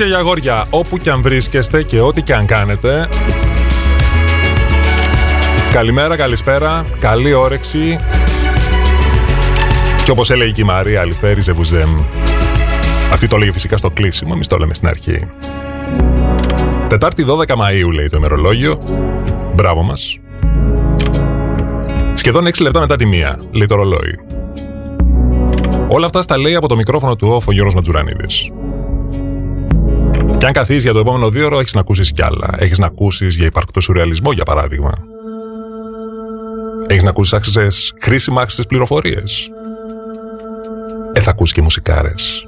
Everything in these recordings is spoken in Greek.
Κορίτσια για αγόρια, όπου και αν βρίσκεστε και ό,τι και αν κάνετε. Καλημέρα, καλησπέρα, καλή όρεξη. Και όπως έλεγε και η Μαρία Αλιφέρη Ζεβουζέμ. Αυτή το λέγει φυσικά στο κλείσιμο, εμείς το λέμε στην αρχή. Τετάρτη 12 Μαΐου λέει το ημερολόγιο. Μπράβο μας. Σχεδόν 6 λεπτά μετά τη μία, λέει το ρολόι. Όλα αυτά στα λέει από το μικρόφωνο του όφο Γιώργος Ματζουρανίδης. Και αν καθίσεις για το επόμενο δύο ώρο, έχεις να ακούσεις κι άλλα. Έχεις να ακούσεις για υπαρκτό σουρεαλισμό, για παράδειγμα. Έχεις να ακούσεις άξιζες χρήσιμα άξιζες πληροφορίες. Ε, θα ακούσεις και μουσικάρες.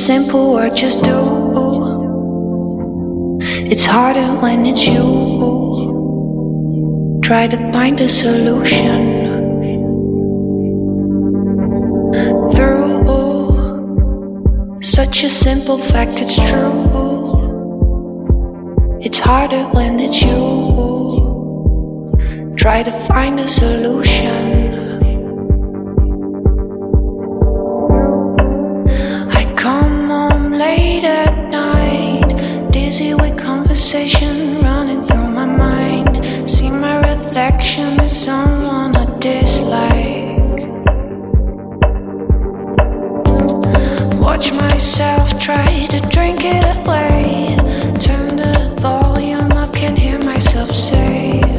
Simple word, just do. It's harder when it's you. Try to find a solution. Through such a simple fact, it's true. It's harder when it's you. Try to find a solution. Conversation running through my mind. See my reflection as someone I dislike. Watch myself try to drink it away. Turn the volume up, can't hear myself say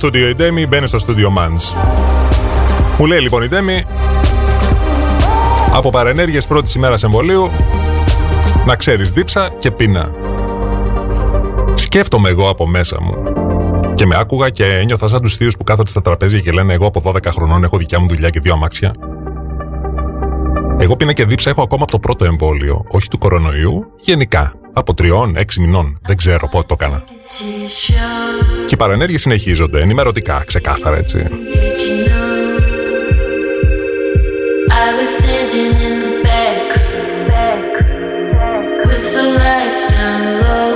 στούντιο η Ντέμι, μπαίνει στο στούντιο Μάντς. Μου λέει λοιπόν η Ντέμι, από παρενέργειες πρώτης ημέρας εμβολίου, να ξέρεις δίψα και πείνα. Σκέφτομαι εγώ από μέσα μου. Και με άκουγα και ένιωθα σαν τους θείους που κάθονται στα τραπέζια και λένε εγώ από 12 χρονών έχω δικιά μου δουλειά και δύο αμάξια. Εγώ πίνα και δίψα έχω ακόμα από το πρώτο εμβόλιο, όχι του κορονοϊού, γενικά. Από τριών, έξι μηνών. Δεν ξέρω πότε το έκανα. Και οι παρενέργειες συνεχίζονται, ενημερωτικά, ξεκάθαρα έτσι. Did you know I was standing in the back with the lights down low?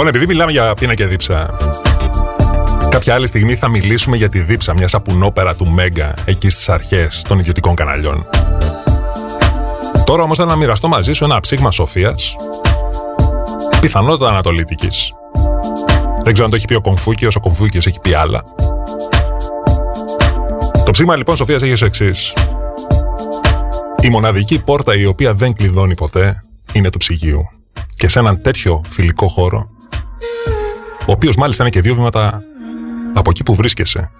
Λοιπόν, επειδή μιλάμε για πίνα και δίψα, κάποια άλλη στιγμή θα μιλήσουμε για τη δίψα μιας σαπουνόπερα του Μέγκα εκεί στις αρχές των ιδιωτικών καναλιών. Τώρα όμως θέλω να μοιραστώ μαζί σου ένα ψήγμα σοφίας, πιθανότατα ανατολίτικης. Δεν ξέρω αν το έχει πει ο Κομφούκιος, ο Κομφούκιος έχει πει άλλα. Το ψήγμα λοιπόν σοφίας έχει ως εξής. Η μοναδική πόρτα η οποία δεν κλειδώνει ποτέ είναι του ψυγείου. Και σε έναν τέτοιο φιλικό χώρο ο οποίος μάλιστα είναι και δύο βήματα από εκεί που βρίσκεσαι.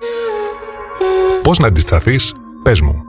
Πώς να αντισταθείς, πες μου.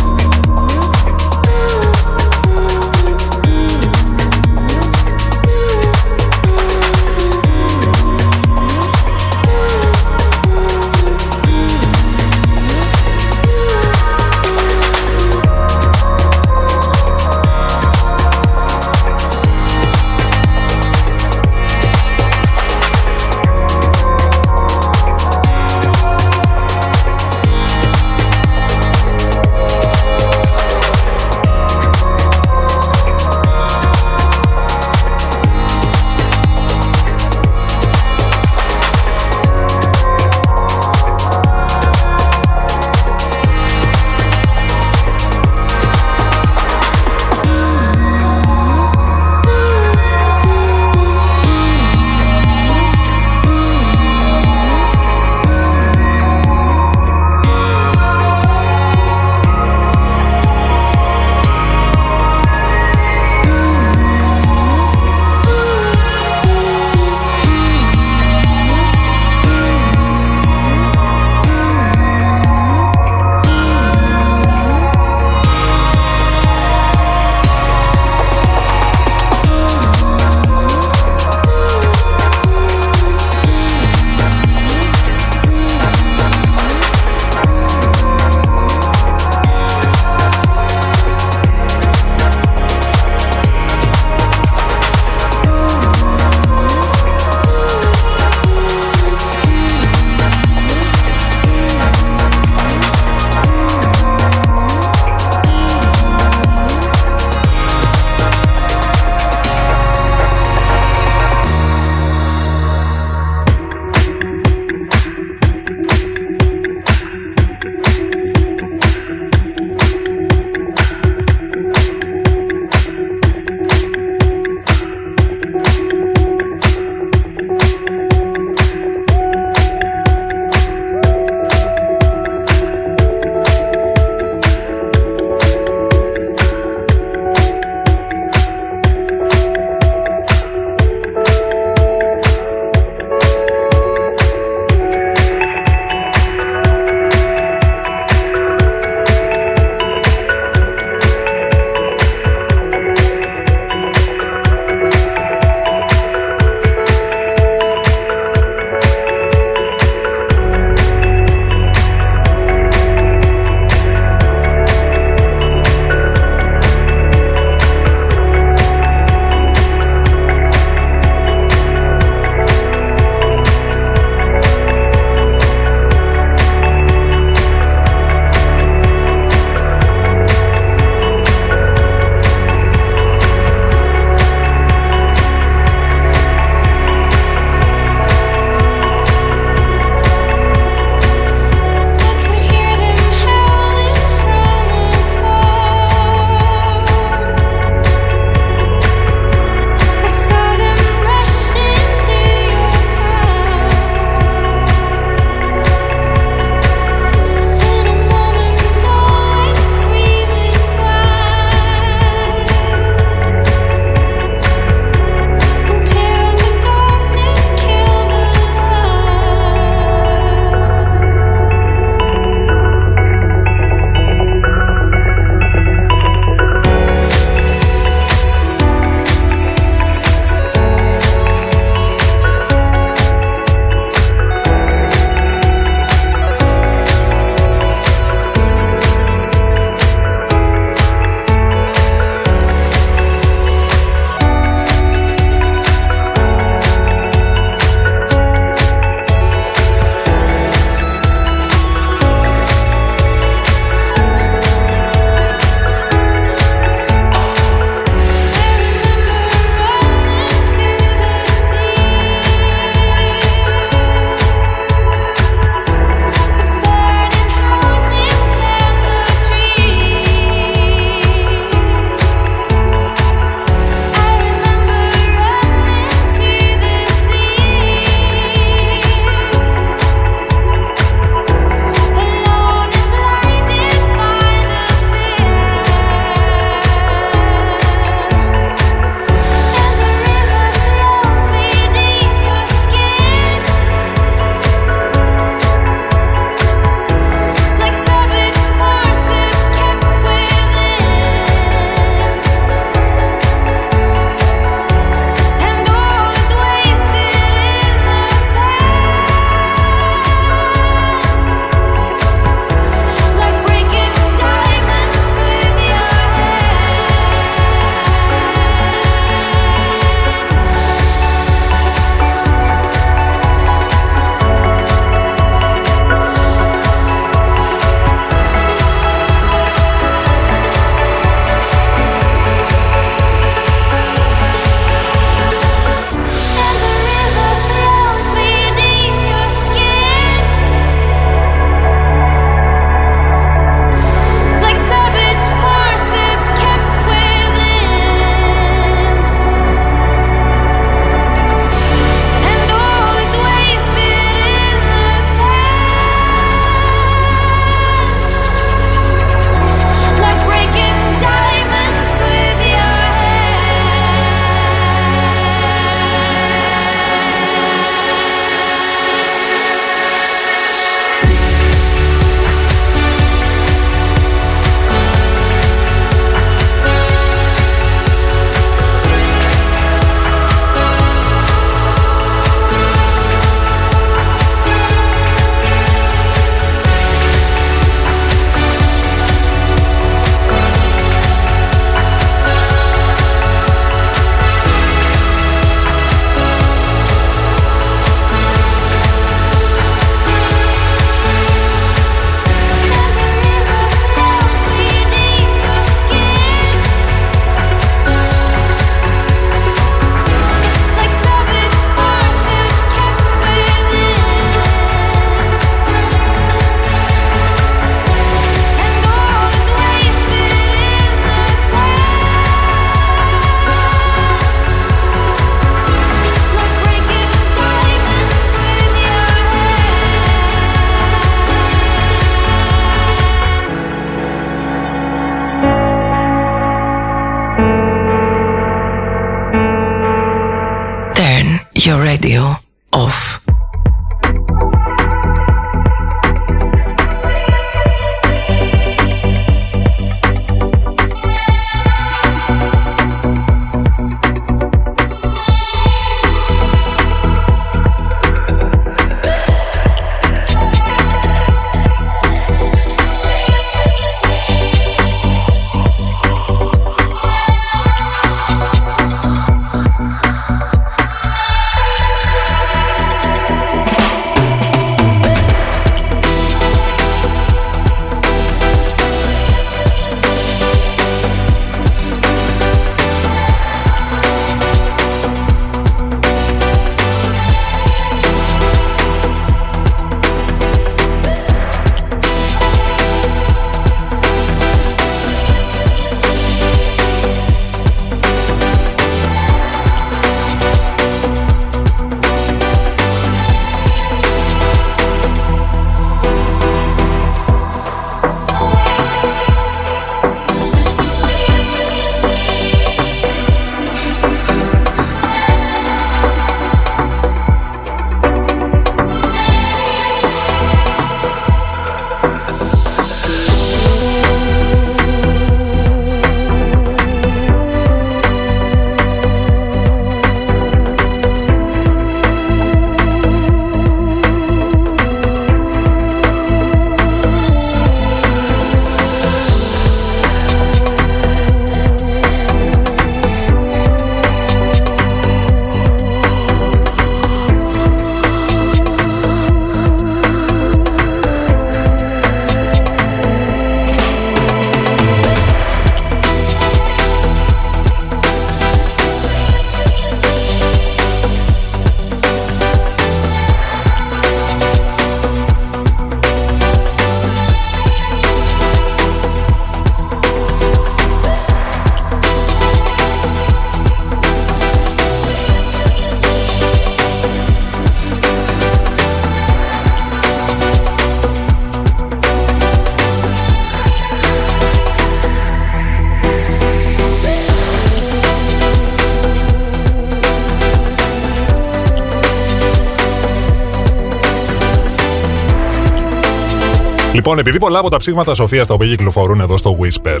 Λοιπόν, επειδή πολλά από τα ψήγματα σοφία τα οποία κυκλοφορούν εδώ στο Whisper,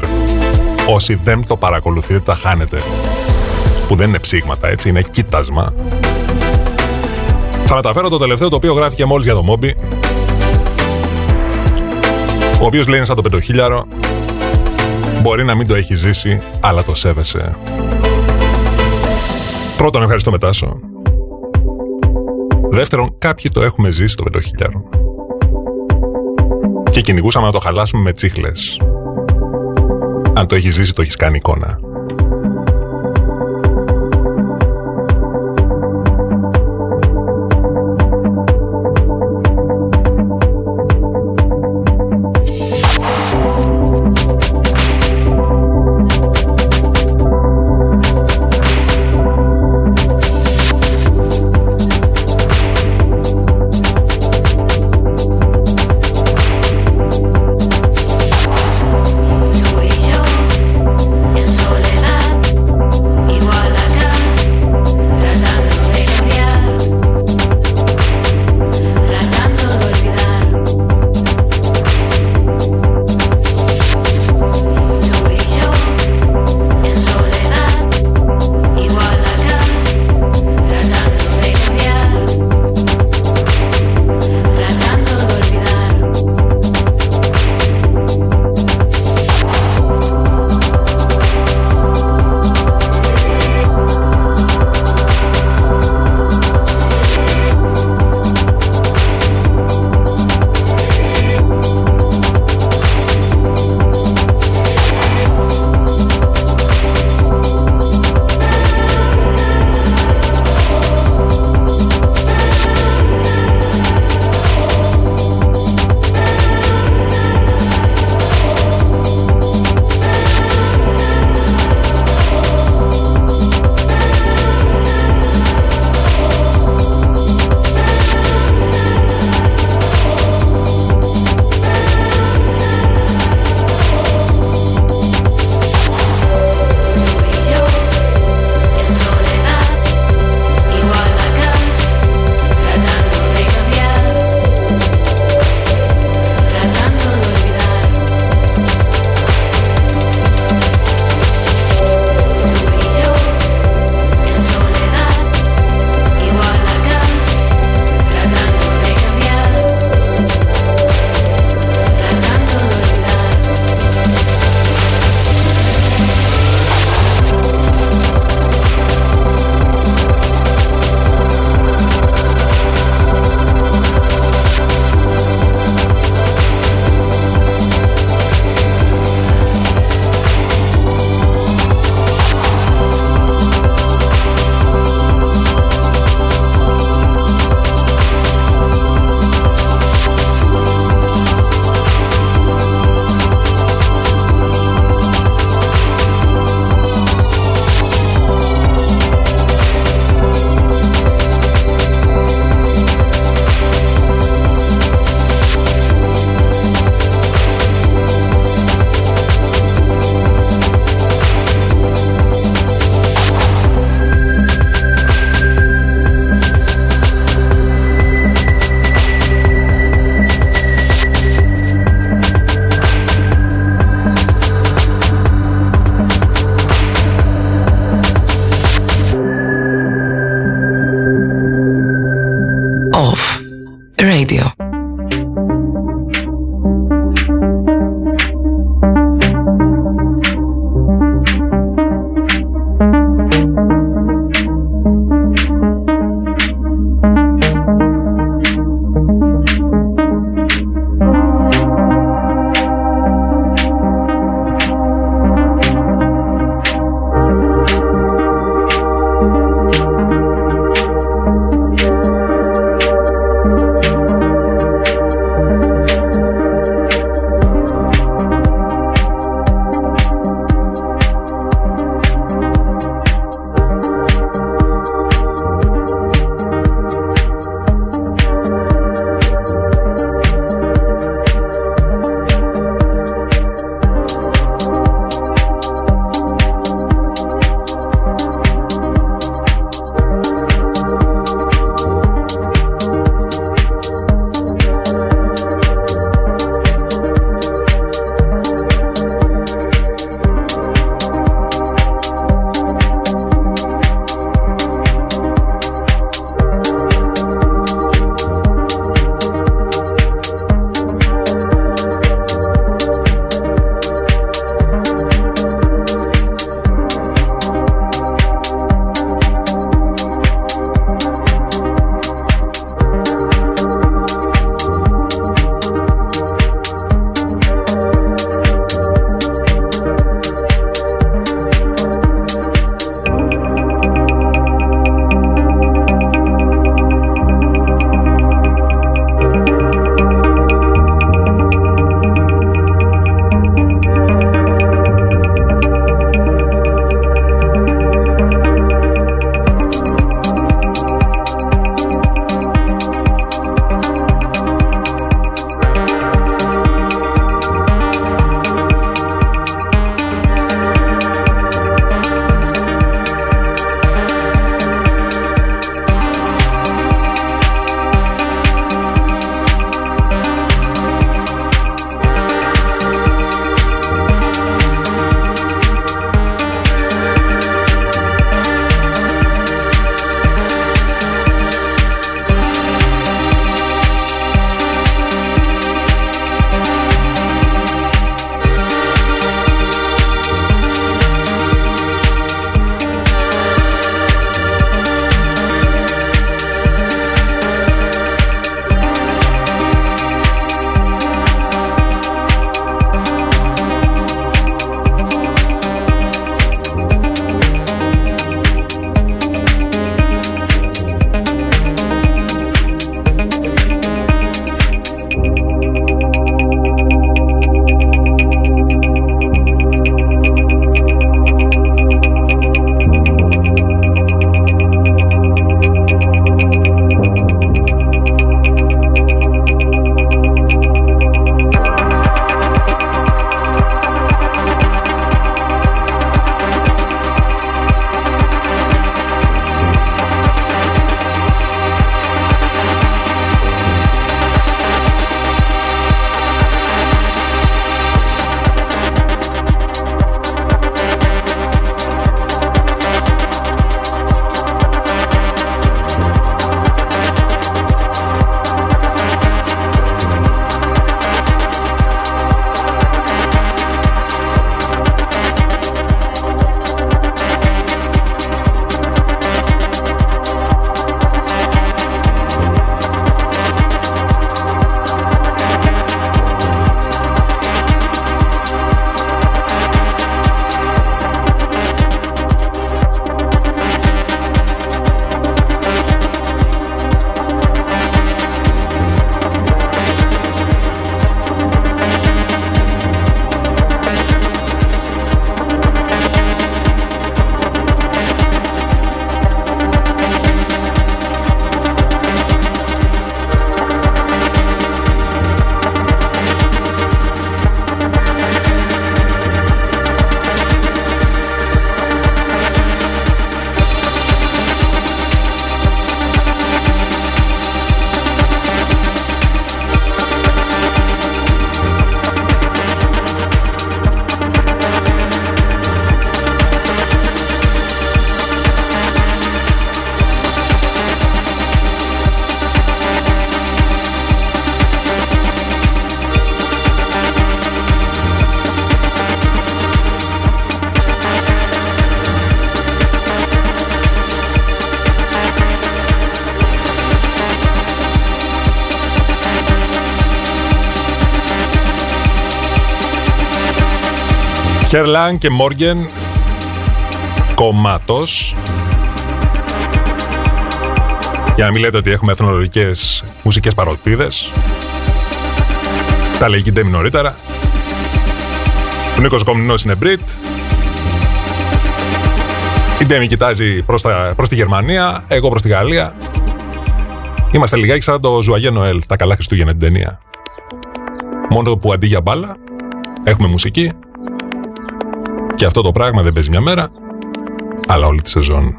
όσοι δεν το παρακολουθείτε, τα χάνετε. Που δεν είναι ψήγματα, έτσι, είναι κοίτασμα. Θα μεταφέρω το τελευταίο το οποίο γράφηκε μόλις για το Μόμπι. Ο οποίος λέει είναι σαν το πεντοχίλιαρο. Μπορεί να μην το έχει ζήσει, αλλά το σέβεσαι. Πρώτον, ευχαριστώ Μετάσο. Δεύτερον, κάποιοι το έχουμε ζήσει το πεντοχίλιαρο και κυνηγούσαμε να το χαλάσουμε με τσίχλες. Αν το έχεις ζήσει, το έχεις κάνει εικόνα. Κέρλαν και Μόργεν κομμάτος. Για να μην λέτε ότι έχουμε εθνολογικές μουσικές παροτίδες. Τα λέει και η νωρίτερα. Ο Νίκος Κομνηνός είναι Μπριτ η Ντέμι κοιτάζει προς, τα, προς τη Γερμανία εγώ προς τη Γαλλία. Είμαστε λιγάκι σαν το Ζουαγέ Νοέλ, τα καλά Χριστούγεννα την ταινία. Μόνο που αντί για μπάλα έχουμε μουσική και αυτό το πράγμα δεν παίζει μια μέρα, αλλά όλη τη σεζόν.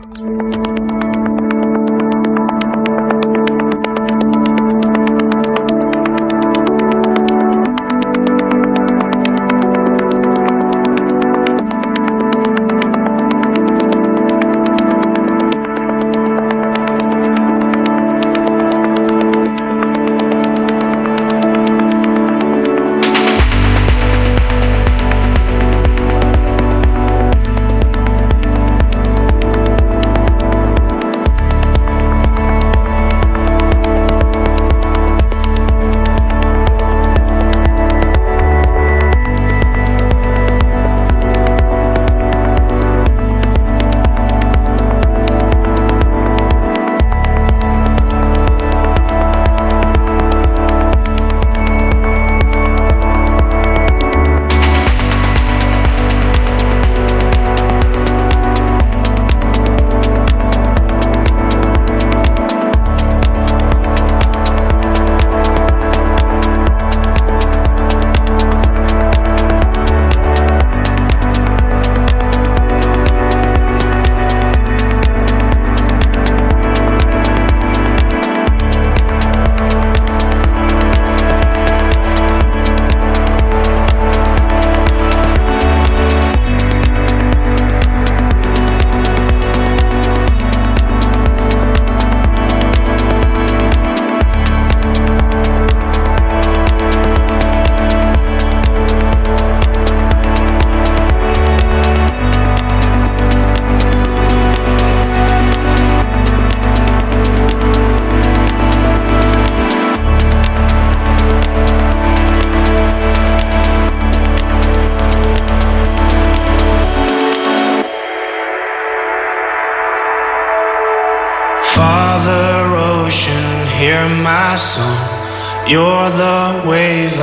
You're the wave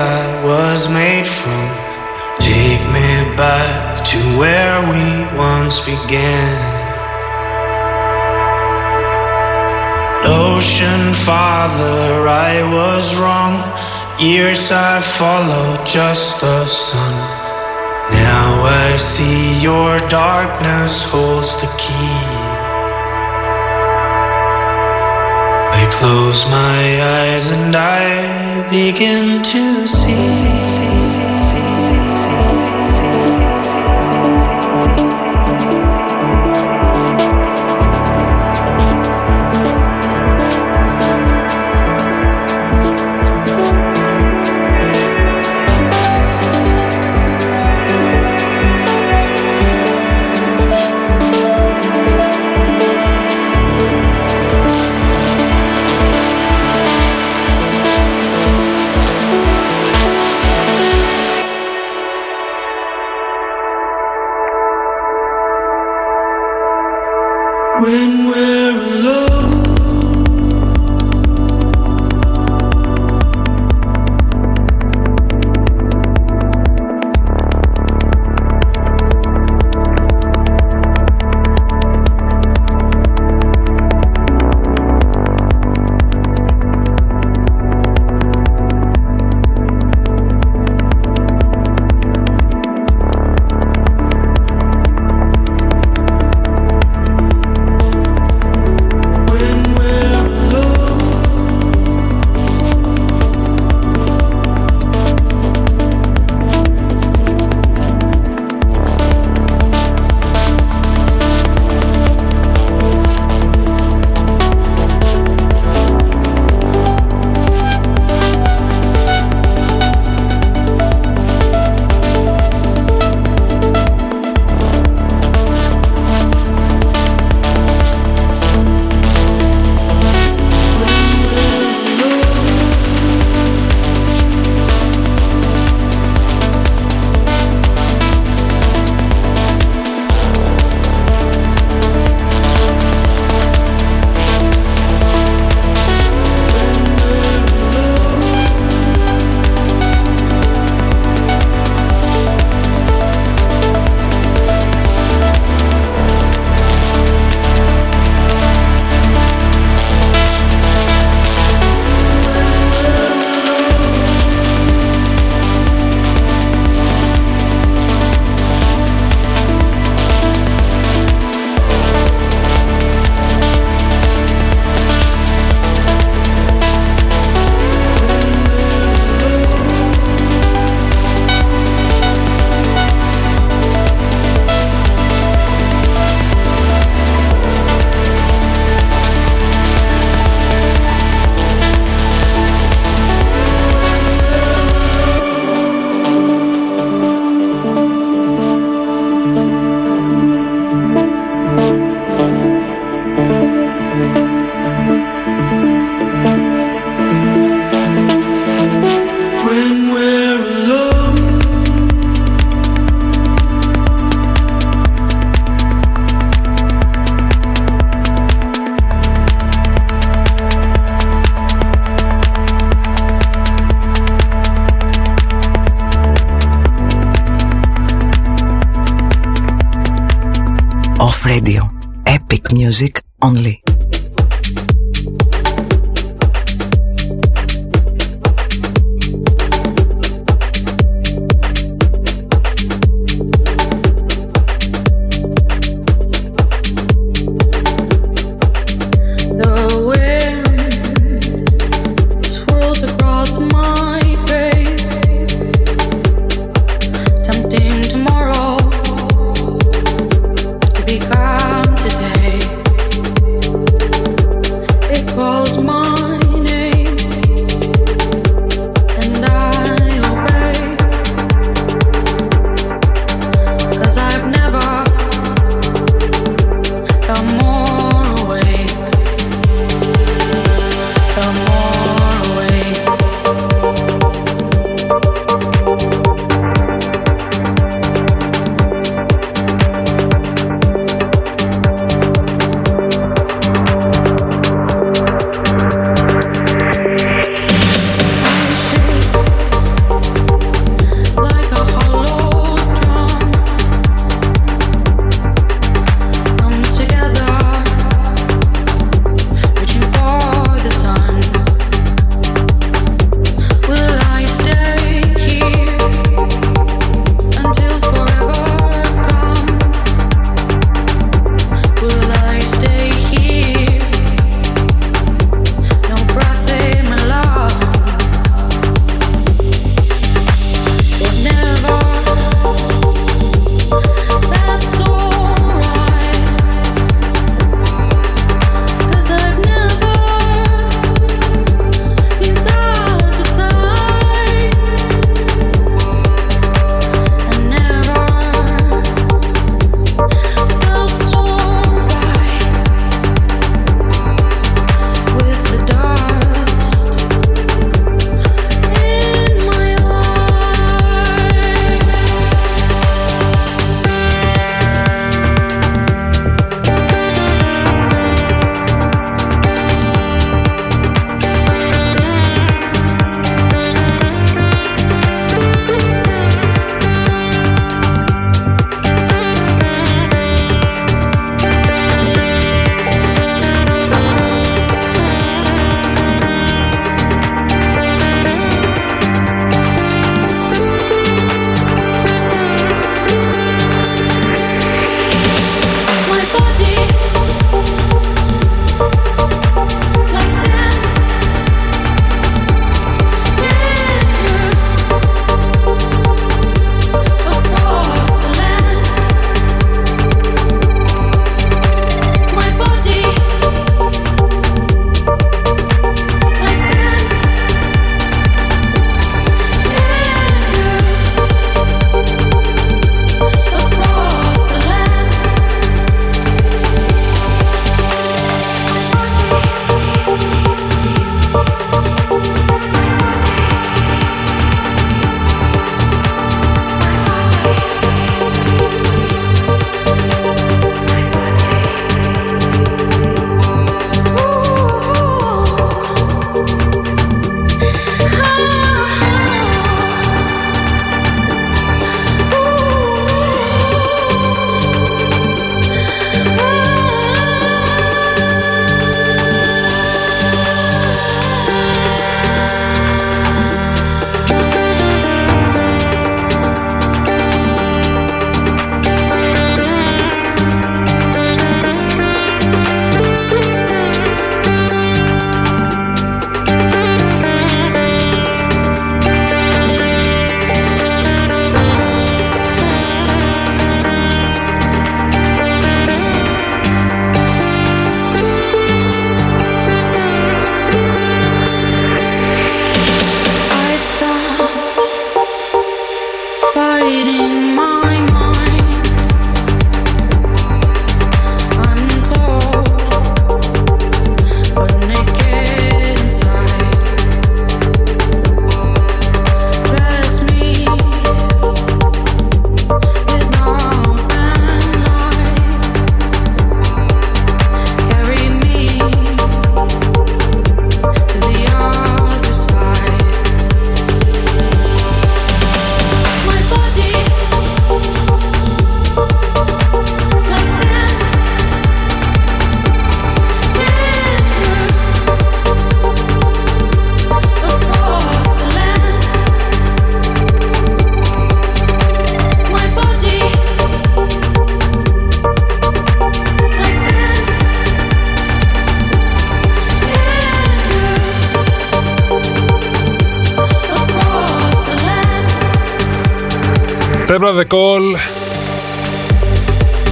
the call.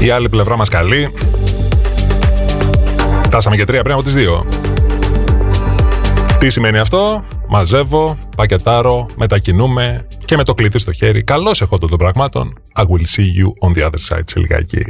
Η άλλη πλευρά μας καλεί. Φτάσαμε και τρία πριν από τις δύο. Τι σημαίνει αυτό; Μαζεύω, πακετάρω, μετακινούμε και με το κλειδί στο χέρι. Καλώς έχω των πραγμάτων. I will see you on the other side σε λιγάκι.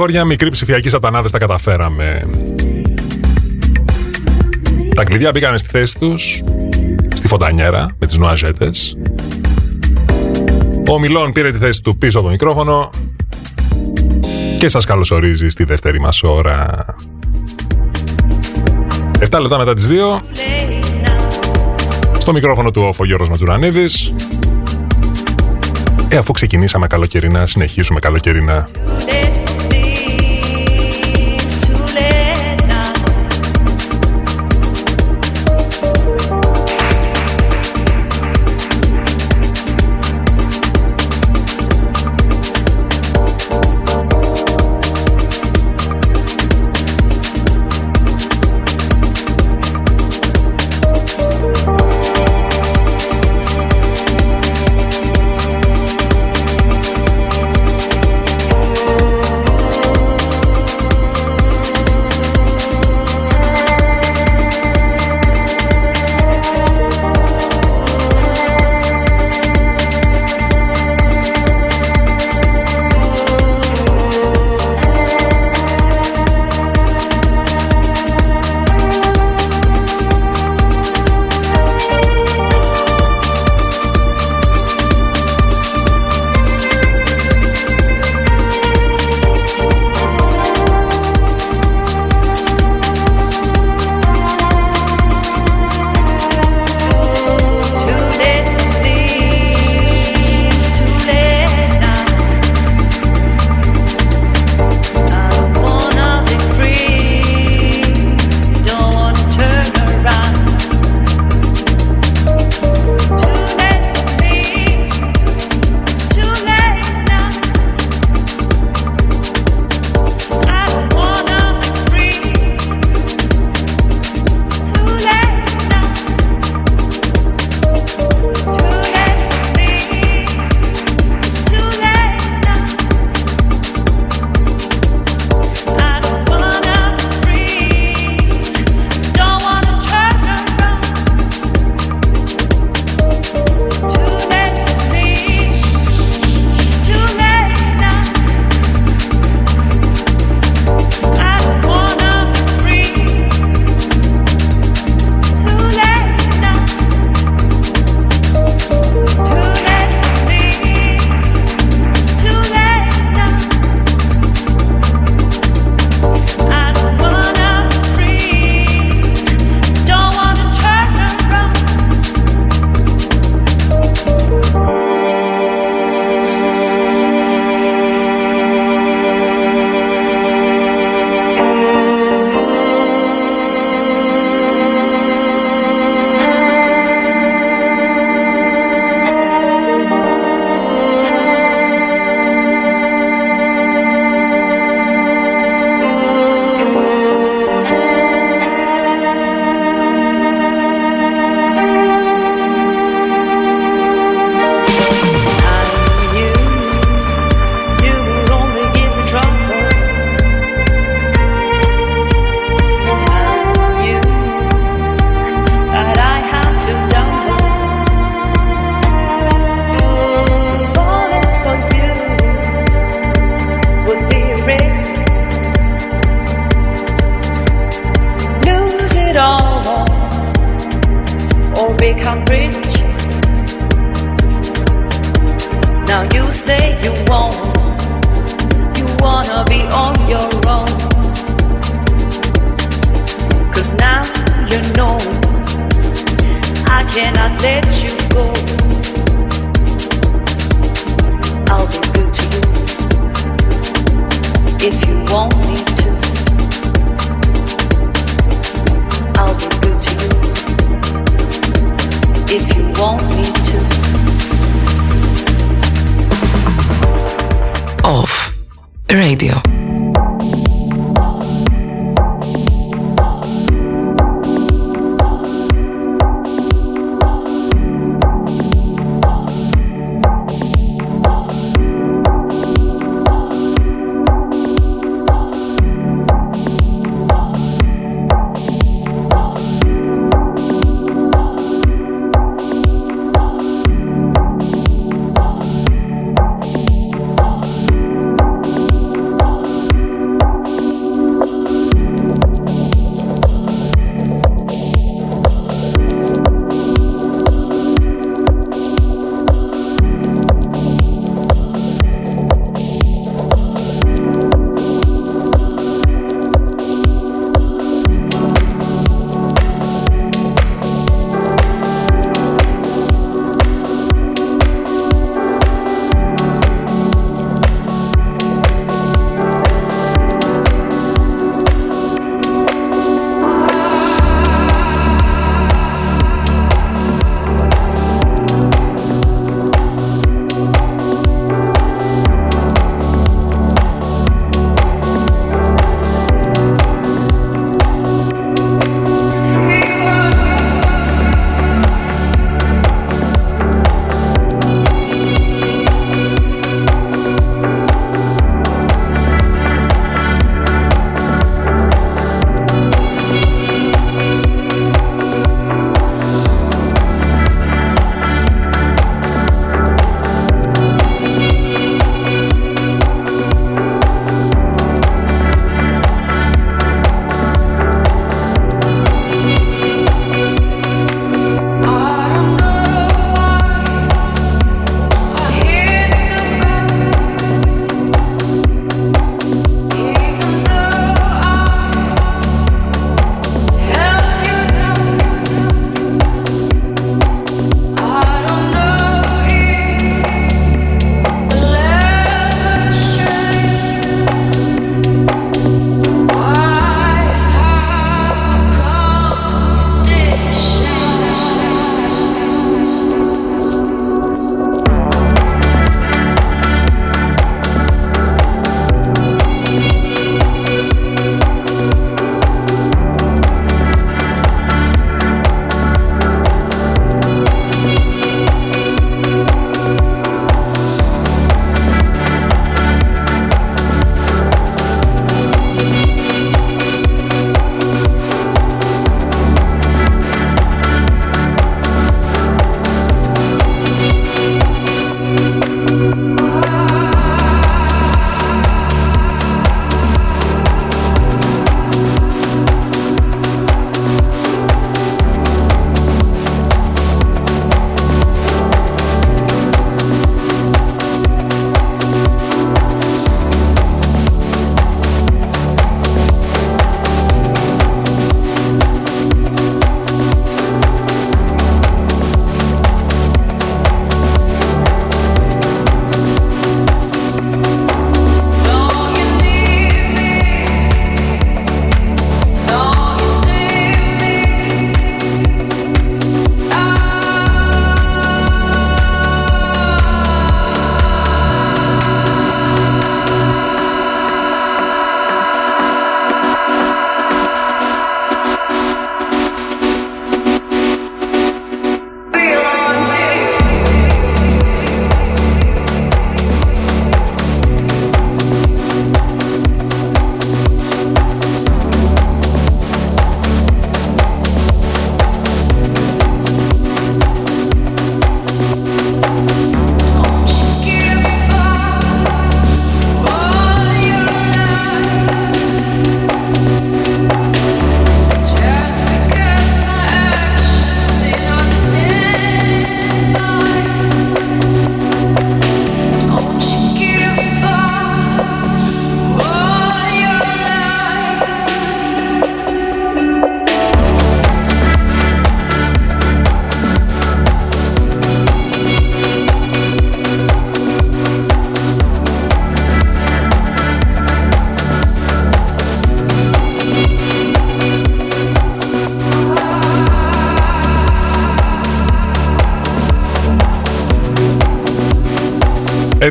αγόρια, μικρή ψηφιακή σατανάδες τα καταφέραμε. Τα κλειδιά μπήκαν στη θέση τους, στη φωτανιέρα με τις νουαζέτες. Ο Μιλόν πήρε τη θέση του πίσω από το μικρόφωνο και σας καλωσορίζει στη δεύτερη μας ώρα. 7 λεπτά μετά τις 2 στο μικρόφωνο του όφο Γιώργος Ματουρανίδης ε, αφού ξεκινήσαμε καλοκαιρινά, συνεχίζουμε καλοκαιρινά. Ε,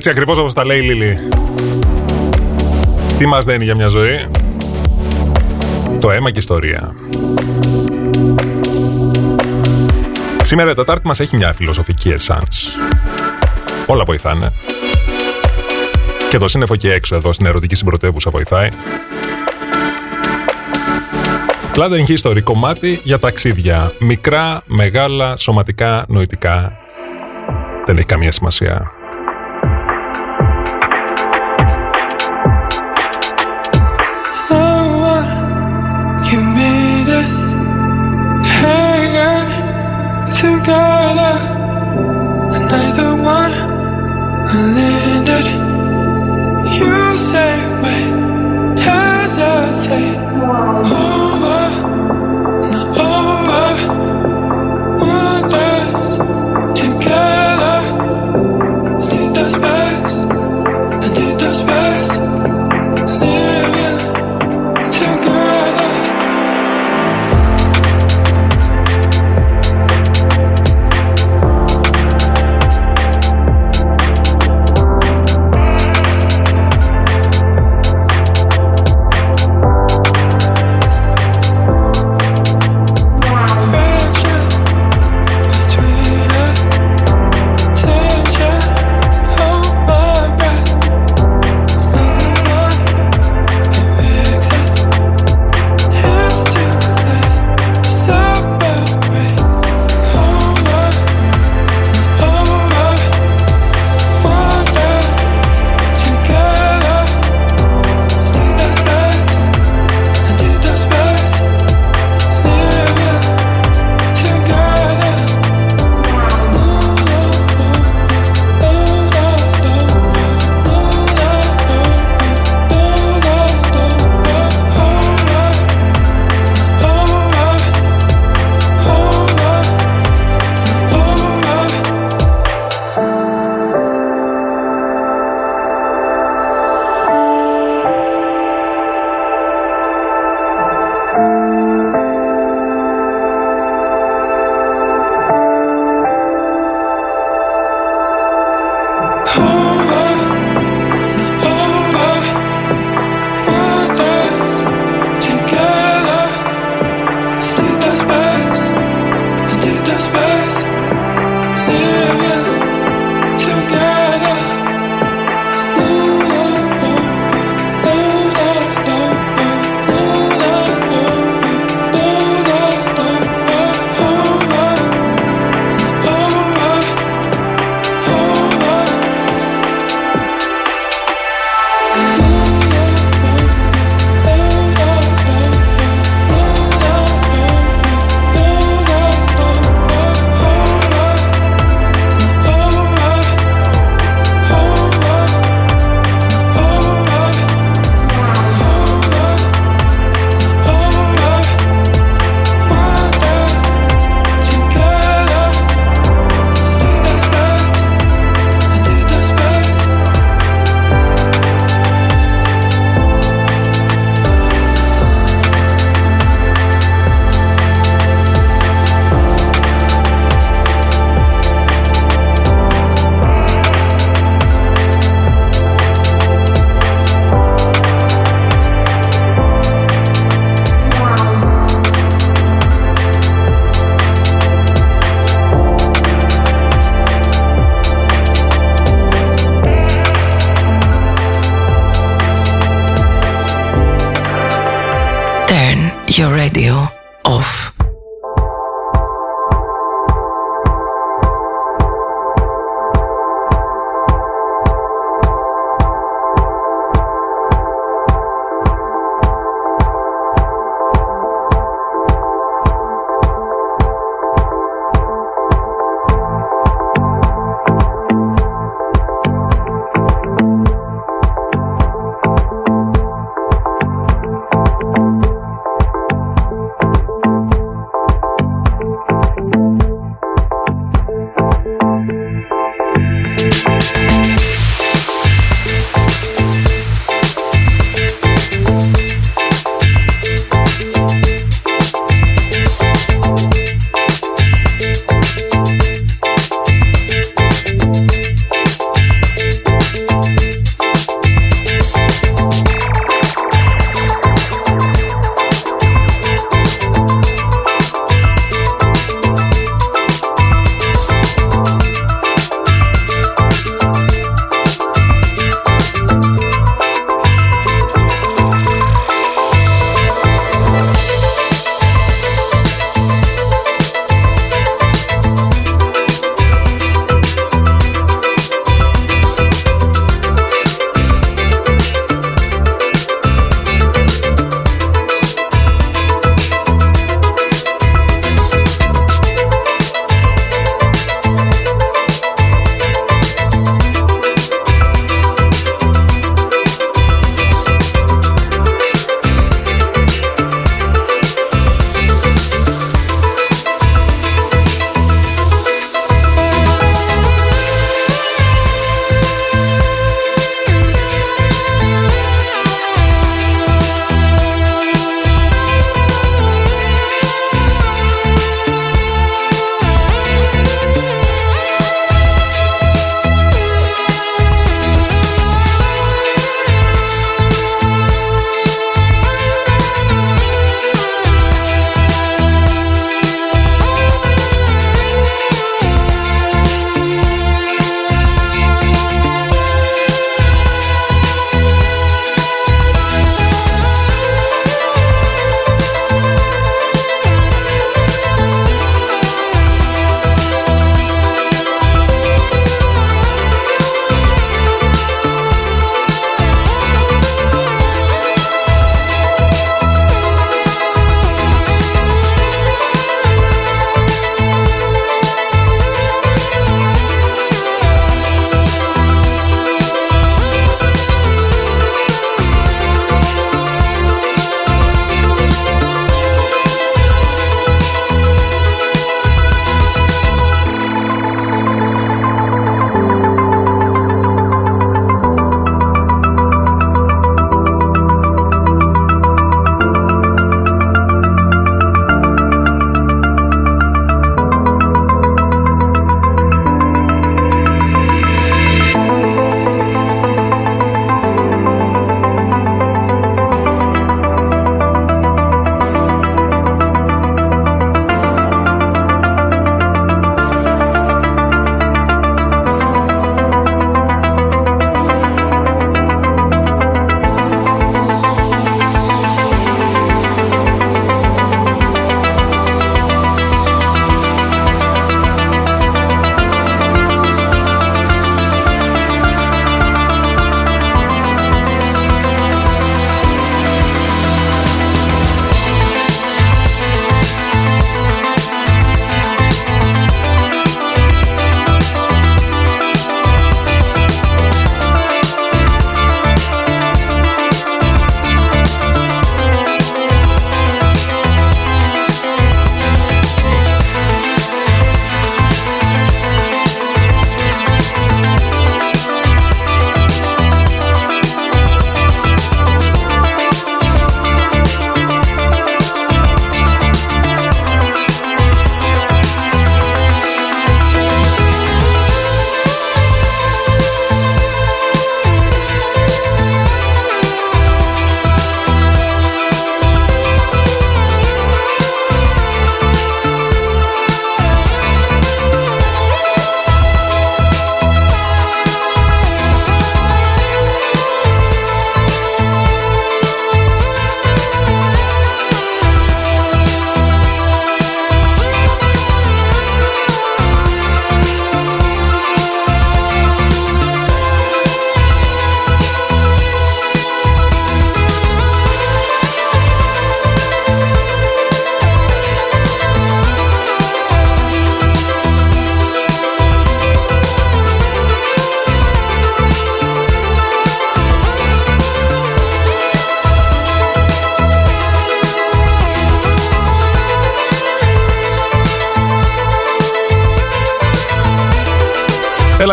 Έτσι ακριβώς όπως τα λέει η Λίλη. Τι μας δένει για μια ζωή; Το αίμα και η ιστορία. Σήμερα η Τετάρτη μας έχει μια φιλοσοφική εσάνς. Όλα βοηθάνε. Και το σύννεφο και έξω εδώ στην ερωτική συμπρωτεύουσα βοηθάει. Κλάδεν History, κομμάτι για ταξίδια. Μικρά, μεγάλα, σωματικά, νοητικά. Δεν έχει καμία σημασία.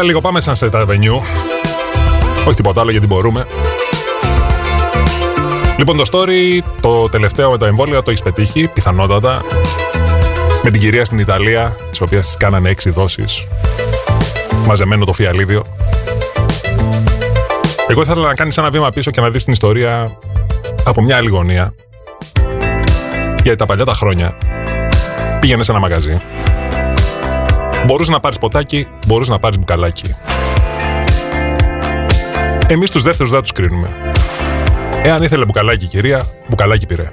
Λίγο, πάμε σαν σε τα Avenue. Όχι τίποτα άλλο γιατί μπορούμε. Λοιπόν, το story, το τελευταίο με τα εμβόλια το έχεις πετύχει, πιθανότατα. Με την κυρία στην Ιταλία, της οποίας τη κάνανε έξι δόσεις. Μαζεμένο το φιαλίδιο. Εγώ θα ήθελα να κάνεις ένα βήμα πίσω και να δεις την ιστορία από μια άλλη γωνία. Γιατί τα παλιά τα χρόνια πήγαινε σε ένα μαγαζί. Μπορούσε να πάρεις ποτάκι, μπορούσε να πάρεις μπουκαλάκι. Εμείς τους δεύτερους δεν τους κρίνουμε. Εάν ήθελε μπουκαλάκι η κυρία, μπουκαλάκι πήρε.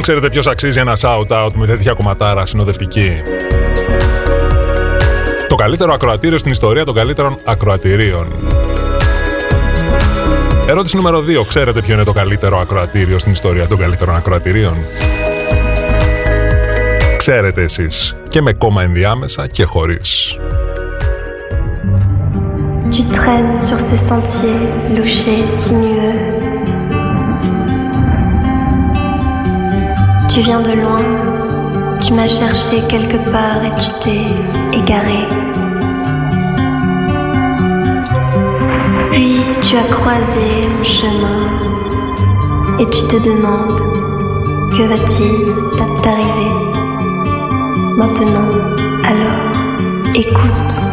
Λοιπόν, ξέρετε ποιος αξίζει ένα shout-out με τέτοια κομματάρα συνοδευτική; Το καλύτερο ακροατήριο στην ιστορία των καλύτερων ακροατηρίων. Ερώτηση νούμερο 2. Ξέρετε ποιο είναι το καλύτερο ακροατήριο στην ιστορία των καλύτερων ακροατηρίων; Ξέρετε εσείς και με κόμμα ενδιάμεσα και χωρίς. Tu traînes sur ce. Tu viens de loin, tu m'as cherché quelque part et tu t'es égaré. Puis tu as croisé mon chemin et tu te demandes que va-t-il t'arriver? Maintenant. Alors, écoute.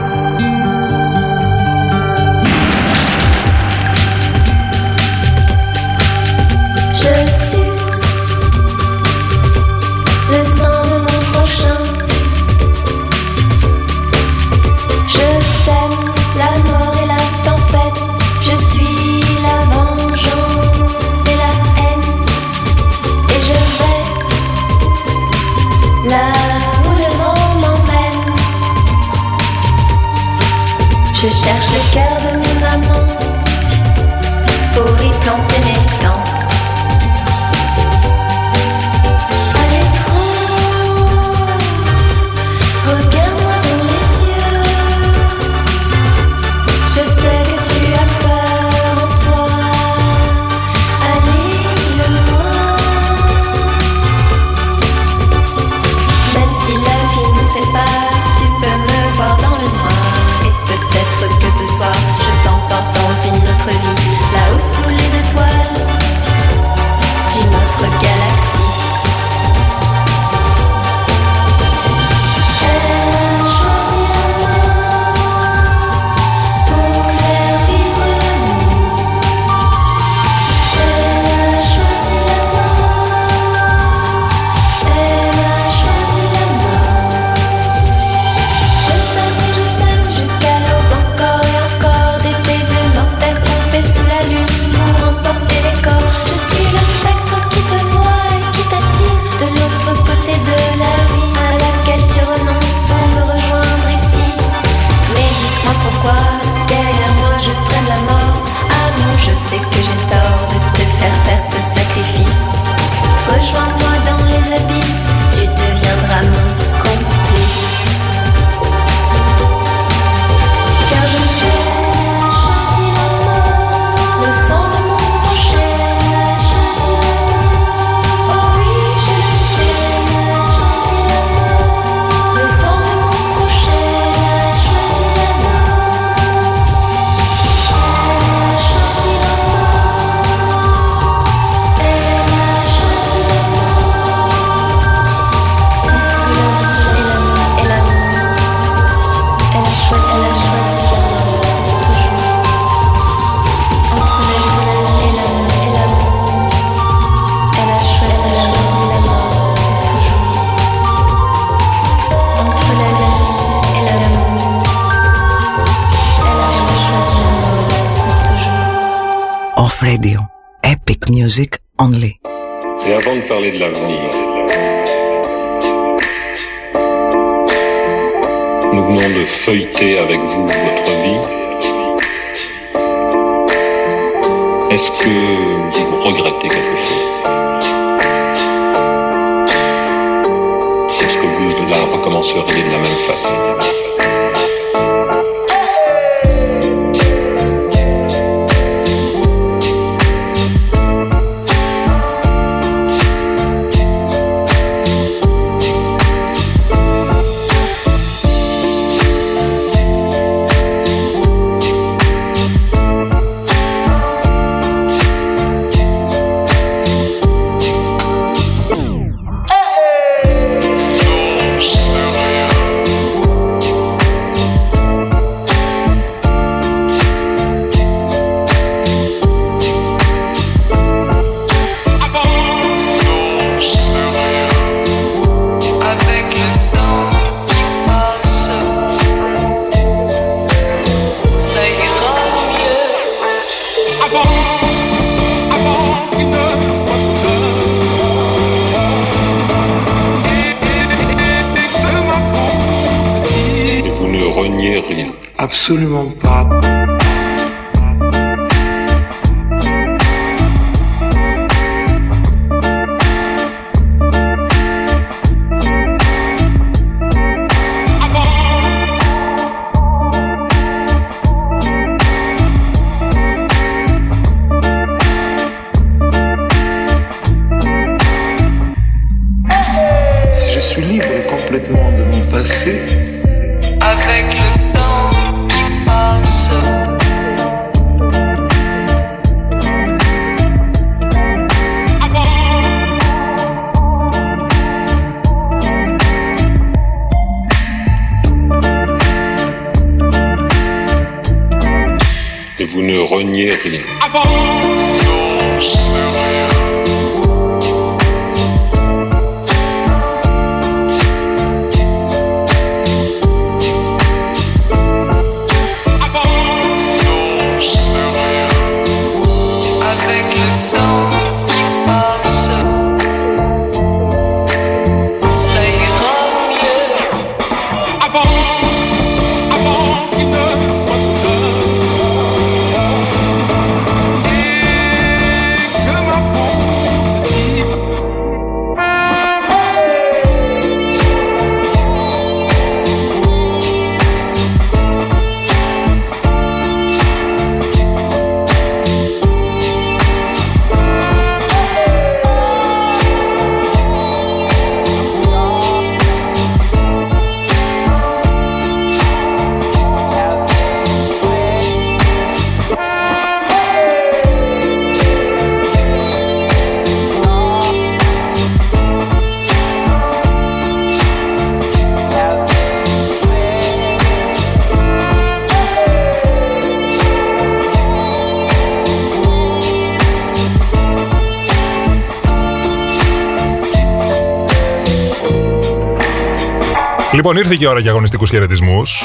Λοιπόν, ήρθε και η ώρα για αγωνιστικούς χαιρετισμούς.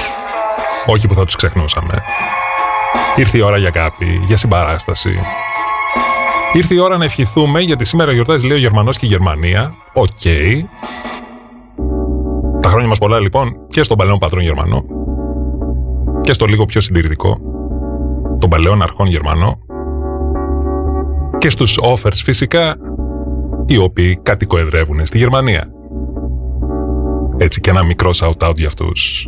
Όχι που θα τους ξεχνούσαμε. Ήρθε η ώρα για κάτι, για συμπαράσταση. Ήρθε η ώρα να ευχηθούμε γιατί σήμερα γιορτάζει λέει ο Γερμανός και η Γερμανία. Οκ. Τα χρόνια μας πολλά λοιπόν και στον Παλαιών Πατρών Γερμανό και στο λίγο πιο συντηρητικό, τον παλαιών αρχών Γερμανό και στους offers φυσικά, οι οποίοι κατοικοεδρεύουν στη Γερμανία. Έτσι και ένα μικρό shout-out για αυτούς.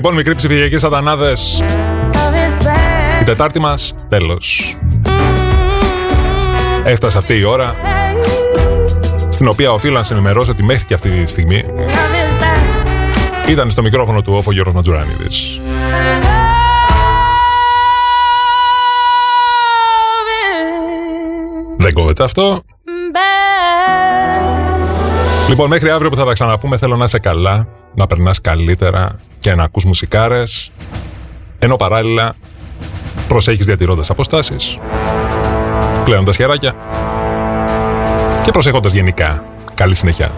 Λοιπόν, μικροί ψηφιακοί σατανάδες. Η Τετάρτη μας, τέλος. Έφτασε αυτή η ώρα στην οποία οφείλω να σε ενημερώσω ότι μέχρι και αυτή τη στιγμή ήταν στο μικρόφωνο του όφο Γιώργος Ματζουράνιδης. Δεν κόβεται αυτό. Λοιπόν, μέχρι αύριο που θα τα ξαναπούμε θέλω να είσαι καλά, να περνάς καλύτερα, και να ακούς μουσικάρες, ενώ παράλληλα προσέχεις διατηρώντας αποστάσεις, πλέοντας χεράκια και προσέχοντας γενικά. Καλή συνέχεια.